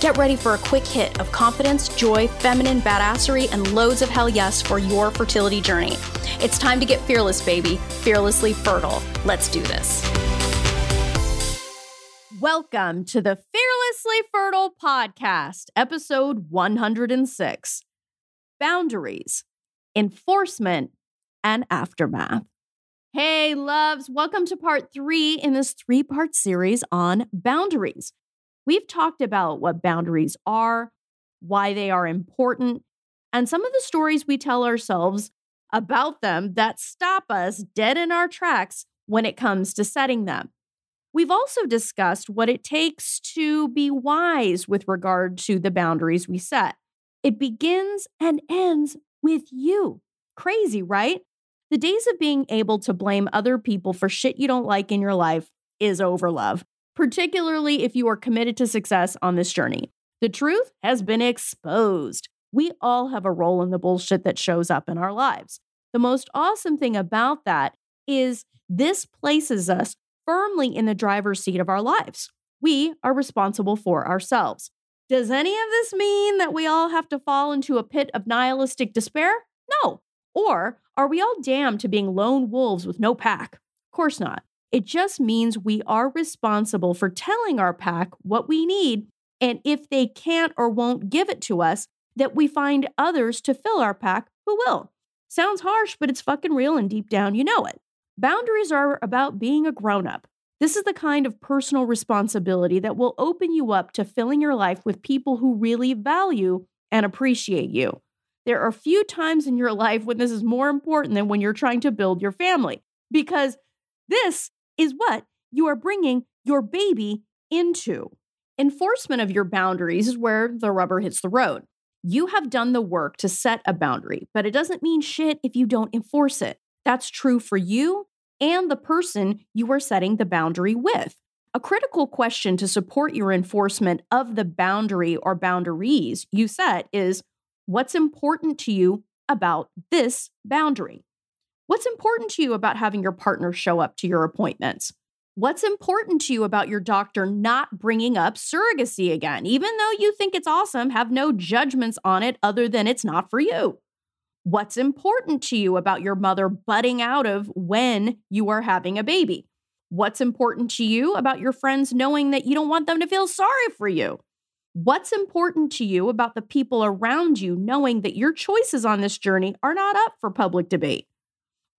Get ready for a quick hit of confidence, joy, feminine badassery, and loads of hell yes for your fertility journey. It's time to get fearless, baby, fearlessly fertile. Let's do this. Welcome to the Fearlessly Fertile Podcast, episode 106 Boundaries, Enforcement, and Aftermath. Hey, loves, welcome to part three in this three part series on boundaries. We've talked about what boundaries are, why they are important, and some of the stories we tell ourselves about them that stop us dead in our tracks when it comes to setting them. We've also discussed what it takes to be wise with regard to the boundaries we set. It begins and ends with you. Crazy, right? The days of being able to blame other people for shit you don't like in your life is over, love, particularly if you are committed to success on this journey. The truth has been exposed. We all have a role in the bullshit that shows up in our lives. The most awesome thing about that is this places us firmly in the driver's seat of our lives. We are responsible for ourselves. Does any of this mean that we all have to fall into a pit of nihilistic despair? No. Or are we all damned to being lone wolves with no pack? Of course not. It just means we are responsible for telling our pack what we need. And if they can't or won't give it to us, that we find others to fill our pack who will. Sounds harsh, but it's fucking real and deep down you know it. Boundaries are about being a grown up. This is the kind of personal responsibility that will open you up to filling your life with people who really value and appreciate you. There are few times in your life when this is more important than when you're trying to build your family, because this is what you are bringing your baby into. Enforcement of your boundaries is where the rubber hits the road. You have done the work to set a boundary, but it doesn't mean shit if you don't enforce it. That's true for you and the person you are setting the boundary with. A critical question to support your enforcement of the boundary or boundaries you set is what's important to you about this boundary? What's important to you about having your partner show up to your appointments? What's important to you about your doctor not bringing up surrogacy again? Even though you think it's awesome, have no judgments on it other than it's not for you. What's important to you about your mother butting out of when you are having a baby? What's important to you about your friends knowing that you don't want them to feel sorry for you? What's important to you about the people around you knowing that your choices on this journey are not up for public debate?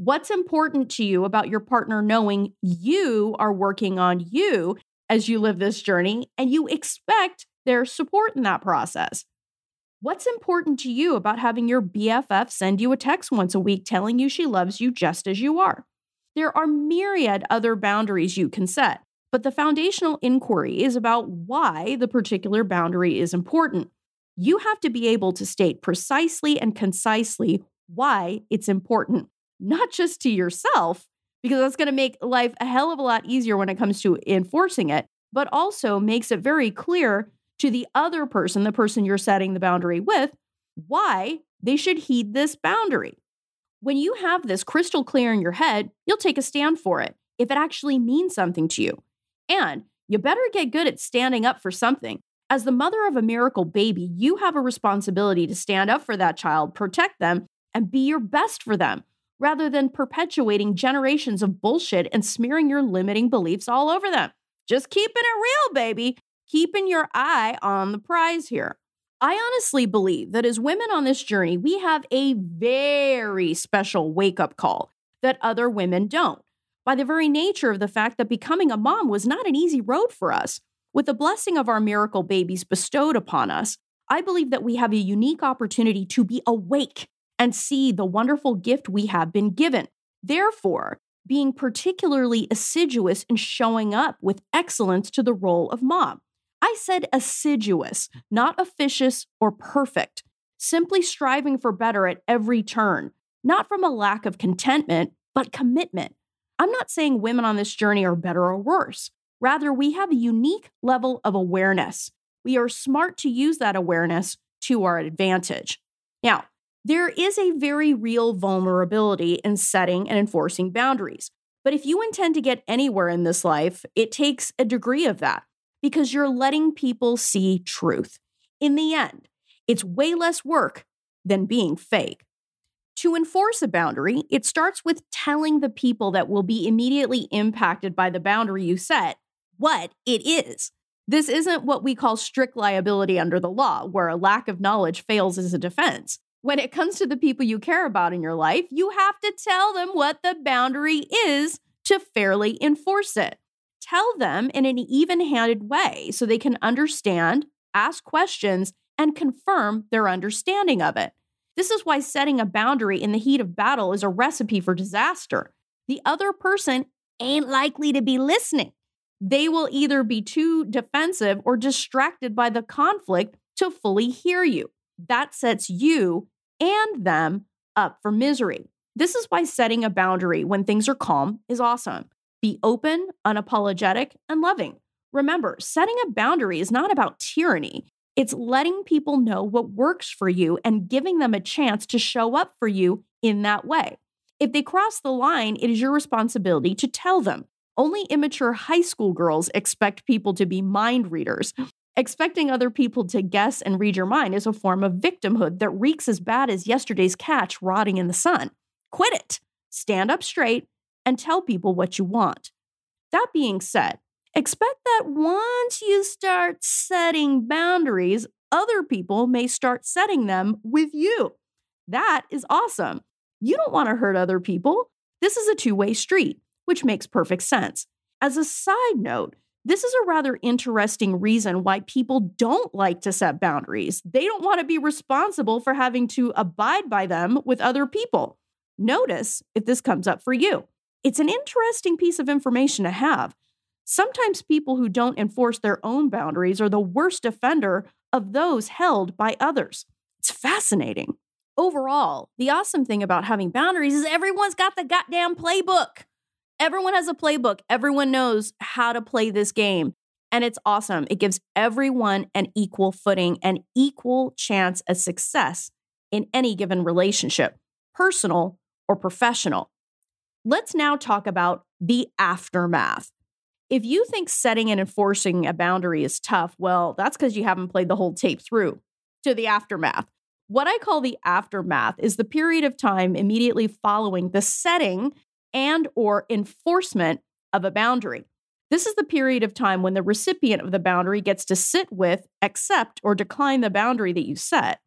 What's important to you about your partner knowing you are working on you as you live this journey and you expect their support in that process? What's important to you about having your BFF send you a text once a week telling you she loves you just as you are? There are myriad other boundaries you can set, but the foundational inquiry is about why the particular boundary is important. You have to be able to state precisely and concisely why it's important, not just to yourself, because that's going to make life a hell of a lot easier when it comes to enforcing it, but also makes it very clear to the other person, the person you're setting the boundary with, why they should heed this boundary. When you have this crystal clear in your head, you'll take a stand for it if it actually means something to you. And you better get good at standing up for something. As the mother of a miracle baby, you have a responsibility to stand up for that child, protect them, and be your best for them, rather than perpetuating generations of bullshit and smearing your limiting beliefs all over them. Just keeping it real, baby keeping your eye on the prize here. I honestly believe that as women on this journey, we have a very special wake up call that other women don't. By the very nature of the fact that becoming a mom was not an easy road for us. With the blessing of our miracle babies bestowed upon us, I believe that we have a unique opportunity to be awake and see the wonderful gift we have been given. Therefore, being particularly assiduous in showing up with excellence to the role of mom. I said assiduous, not officious or perfect, simply striving for better at every turn, not from a lack of contentment, but commitment. I'm not saying women on this journey are better or worse. Rather, we have a unique level of awareness. We are smart to use that awareness to our advantage. Now, there is a very real vulnerability in setting and enforcing boundaries. But if you intend to get anywhere in this life, it takes a degree of that because you're letting people see truth. In the end, it's way less work than being fake. To enforce a boundary, it starts with telling the people that will be immediately impacted by the boundary you set what it is. This isn't what we call strict liability under the law, where a lack of knowledge fails as a defense. When it comes to the people you care about in your life, you have to tell them what the boundary is to fairly enforce it. Tell them in an even handed way so they can understand, ask questions, and confirm their understanding of it. This is why setting a boundary in the heat of battle is a recipe for disaster. The other person ain't likely to be listening. They will either be too defensive or distracted by the conflict to fully hear you. That sets you and them up for misery. This is why setting a boundary when things are calm is awesome. Be open, unapologetic, and loving. Remember, setting a boundary is not about tyranny. It's letting people know what works for you and giving them a chance to show up for you in that way. If they cross the line, it is your responsibility to tell them. Only immature high school girls expect people to be mind readers. Expecting other people to guess and read your mind is a form of victimhood that reeks as bad as yesterday's catch rotting in the sun. Quit it. Stand up straight and tell people what you want. That being said, expect that once you start setting boundaries, other people may start setting them with you. That is awesome. You don't want to hurt other people. This is a two way street, which makes perfect sense. As a side note, this is a rather interesting reason why people don't like to set boundaries. They don't want to be responsible for having to abide by them with other people. Notice if this comes up for you. It's an interesting piece of information to have. Sometimes people who don't enforce their own boundaries are the worst offender of those held by others. It's fascinating. Overall, the awesome thing about having boundaries is everyone's got the goddamn playbook. Everyone has a playbook. Everyone knows how to play this game. And it's awesome. It gives everyone an equal footing and equal chance at success in any given relationship, personal or professional. Let's now talk about the aftermath. If you think setting and enforcing a boundary is tough, well, that's because you haven't played the whole tape through to the aftermath. What I call the aftermath is the period of time immediately following the setting and or enforcement of a boundary. This is the period of time when the recipient of the boundary gets to sit with, accept, or decline the boundary that you set.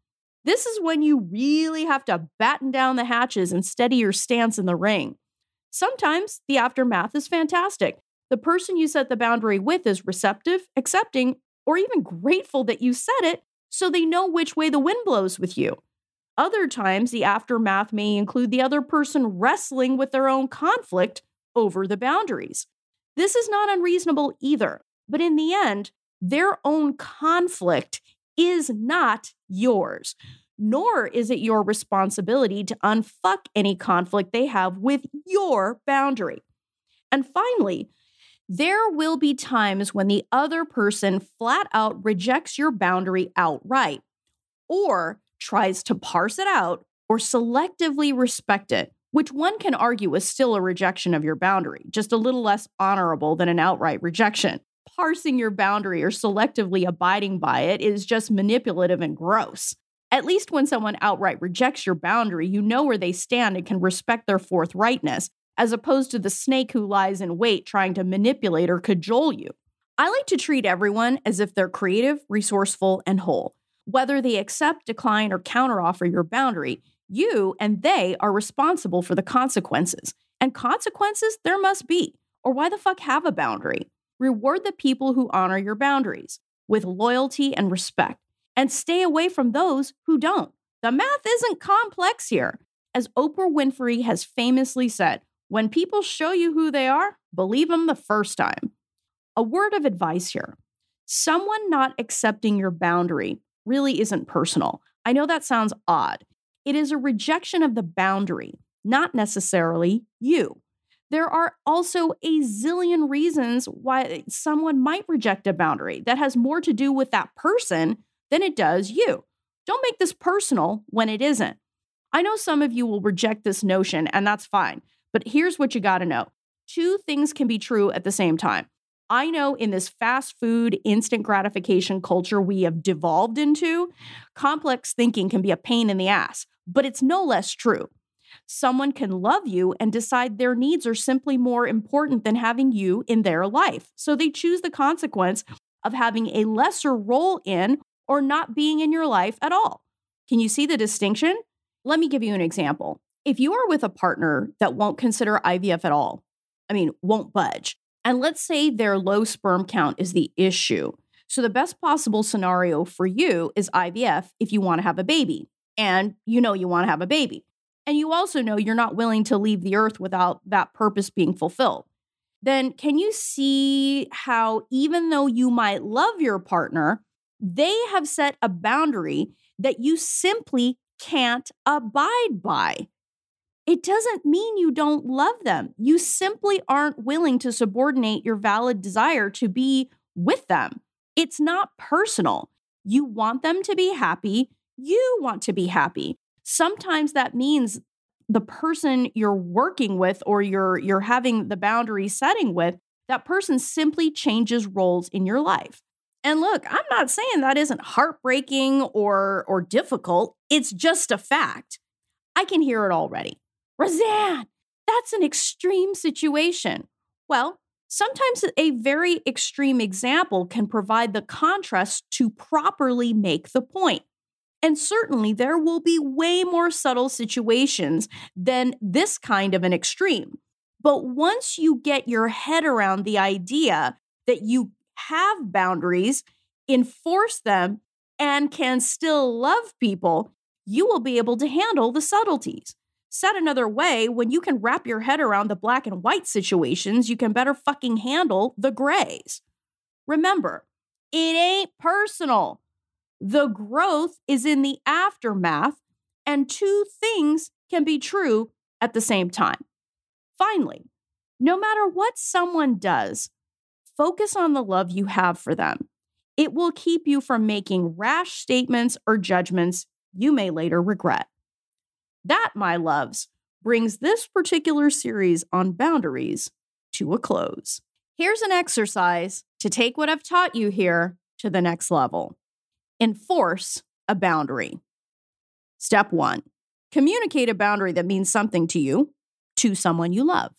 This is when you really have to batten down the hatches and steady your stance in the ring. Sometimes the aftermath is fantastic. The person you set the boundary with is receptive, accepting, or even grateful that you set it so they know which way the wind blows with you. Other times, the aftermath may include the other person wrestling with their own conflict over the boundaries. This is not unreasonable either, but in the end, their own conflict is not yours nor is it your responsibility to unfuck any conflict they have with your boundary. And finally, there will be times when the other person flat out rejects your boundary outright or tries to parse it out or selectively respect it, which one can argue is still a rejection of your boundary, just a little less honorable than an outright rejection. Parsing your boundary or selectively abiding by it is just manipulative and gross. At least when someone outright rejects your boundary, you know where they stand and can respect their forthrightness, as opposed to the snake who lies in wait trying to manipulate or cajole you. I like to treat everyone as if they're creative, resourceful, and whole. Whether they accept, decline, or counteroffer your boundary, you and they are responsible for the consequences. And consequences there must be, or why the fuck have a boundary? Reward the people who honor your boundaries with loyalty and respect and stay away from those who don't. The math isn't complex here. As Oprah Winfrey has famously said, When people show you who they are, believe them the first time. A word of advice here someone not accepting your boundary really isn't personal. I know that sounds odd. It is a rejection of the boundary, not necessarily you. There are also a zillion reasons why someone might reject a boundary that has more to do with that person than it does you. Don't make this personal when it isn't. I know some of you will reject this notion, and that's fine. But here's what you got to know two things can be true at the same time. I know in this fast food, instant gratification culture we have devolved into, complex thinking can be a pain in the ass, but it's no less true. Someone can love you and decide their needs are simply more important than having you in their life. So they choose the consequence of having a lesser role in or not being in your life at all. Can you see the distinction? Let me give you an example. If you are with a partner that won't consider IVF at all, I mean, won't budge, and let's say their low sperm count is the issue. So, the best possible scenario for you is IVF if you want to have a baby, and you know you want to have a baby. And you also know you're not willing to leave the earth without that purpose being fulfilled. Then, can you see how, even though you might love your partner, they have set a boundary that you simply can't abide by? It doesn't mean you don't love them. You simply aren't willing to subordinate your valid desire to be with them. It's not personal. You want them to be happy. You want to be happy. Sometimes that means the person you're working with or you're you're having the boundary setting with, that person simply changes roles in your life. And look, I'm not saying that isn't heartbreaking or or difficult. It's just a fact. I can hear it already. Roseanne, that's an extreme situation. Well, sometimes a very extreme example can provide the contrast to properly make the point. And certainly there will be way more subtle situations than this kind of an extreme. But once you get your head around the idea that you have boundaries, enforce them, and can still love people, you will be able to handle the subtleties. Said another way, when you can wrap your head around the black and white situations, you can better fucking handle the grays. Remember, it ain't personal. The growth is in the aftermath, and two things can be true at the same time. Finally, no matter what someone does, focus on the love you have for them. It will keep you from making rash statements or judgments you may later regret. That, my loves, brings this particular series on boundaries to a close. Here's an exercise to take what I've taught you here to the next level. Enforce a boundary. Step one communicate a boundary that means something to you to someone you love.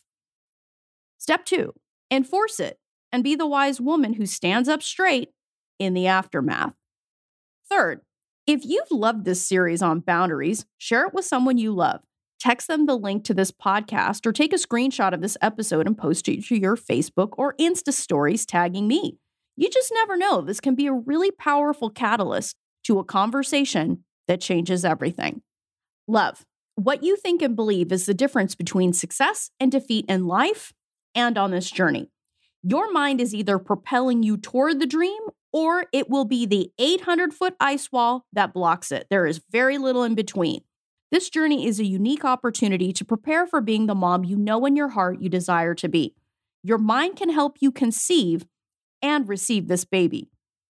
Step two enforce it and be the wise woman who stands up straight in the aftermath. Third, if you've loved this series on boundaries, share it with someone you love. Text them the link to this podcast or take a screenshot of this episode and post it to your Facebook or Insta stories tagging me. You just never know. This can be a really powerful catalyst to a conversation that changes everything. Love. What you think and believe is the difference between success and defeat in life and on this journey. Your mind is either propelling you toward the dream or it will be the 800 foot ice wall that blocks it. There is very little in between. This journey is a unique opportunity to prepare for being the mom you know in your heart you desire to be. Your mind can help you conceive and receive this baby.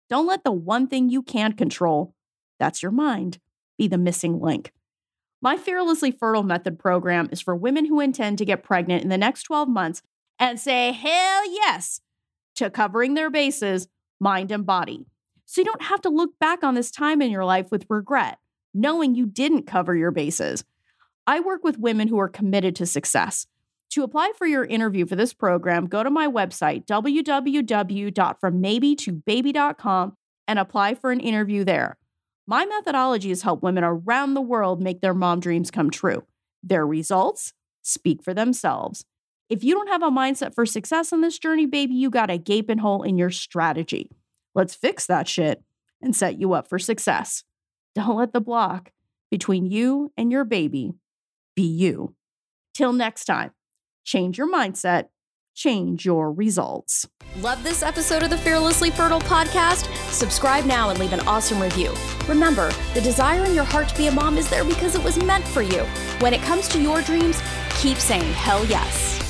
Don't let the one thing you can't control, that's your mind, be the missing link. My Fearlessly Fertile Method program is for women who intend to get pregnant in the next 12 months and say hell yes to covering their bases mind, and body. So you don't have to look back on this time in your life with regret, knowing you didn't cover your bases. I work with women who are committed to success. To apply for your interview for this program, go to my website, www.frommaybe2baby.com, and apply for an interview there. My methodology has helped women around the world make their mom dreams come true. Their results speak for themselves. If you don't have a mindset for success on this journey, baby, you got a gaping hole in your strategy. Let's fix that shit and set you up for success. Don't let the block between you and your baby be you. Till next time, Change your mindset, change your results. Love this episode of the Fearlessly Fertile podcast? Subscribe now and leave an awesome review. Remember, the desire in your heart to be a mom is there because it was meant for you. When it comes to your dreams, keep saying hell yes.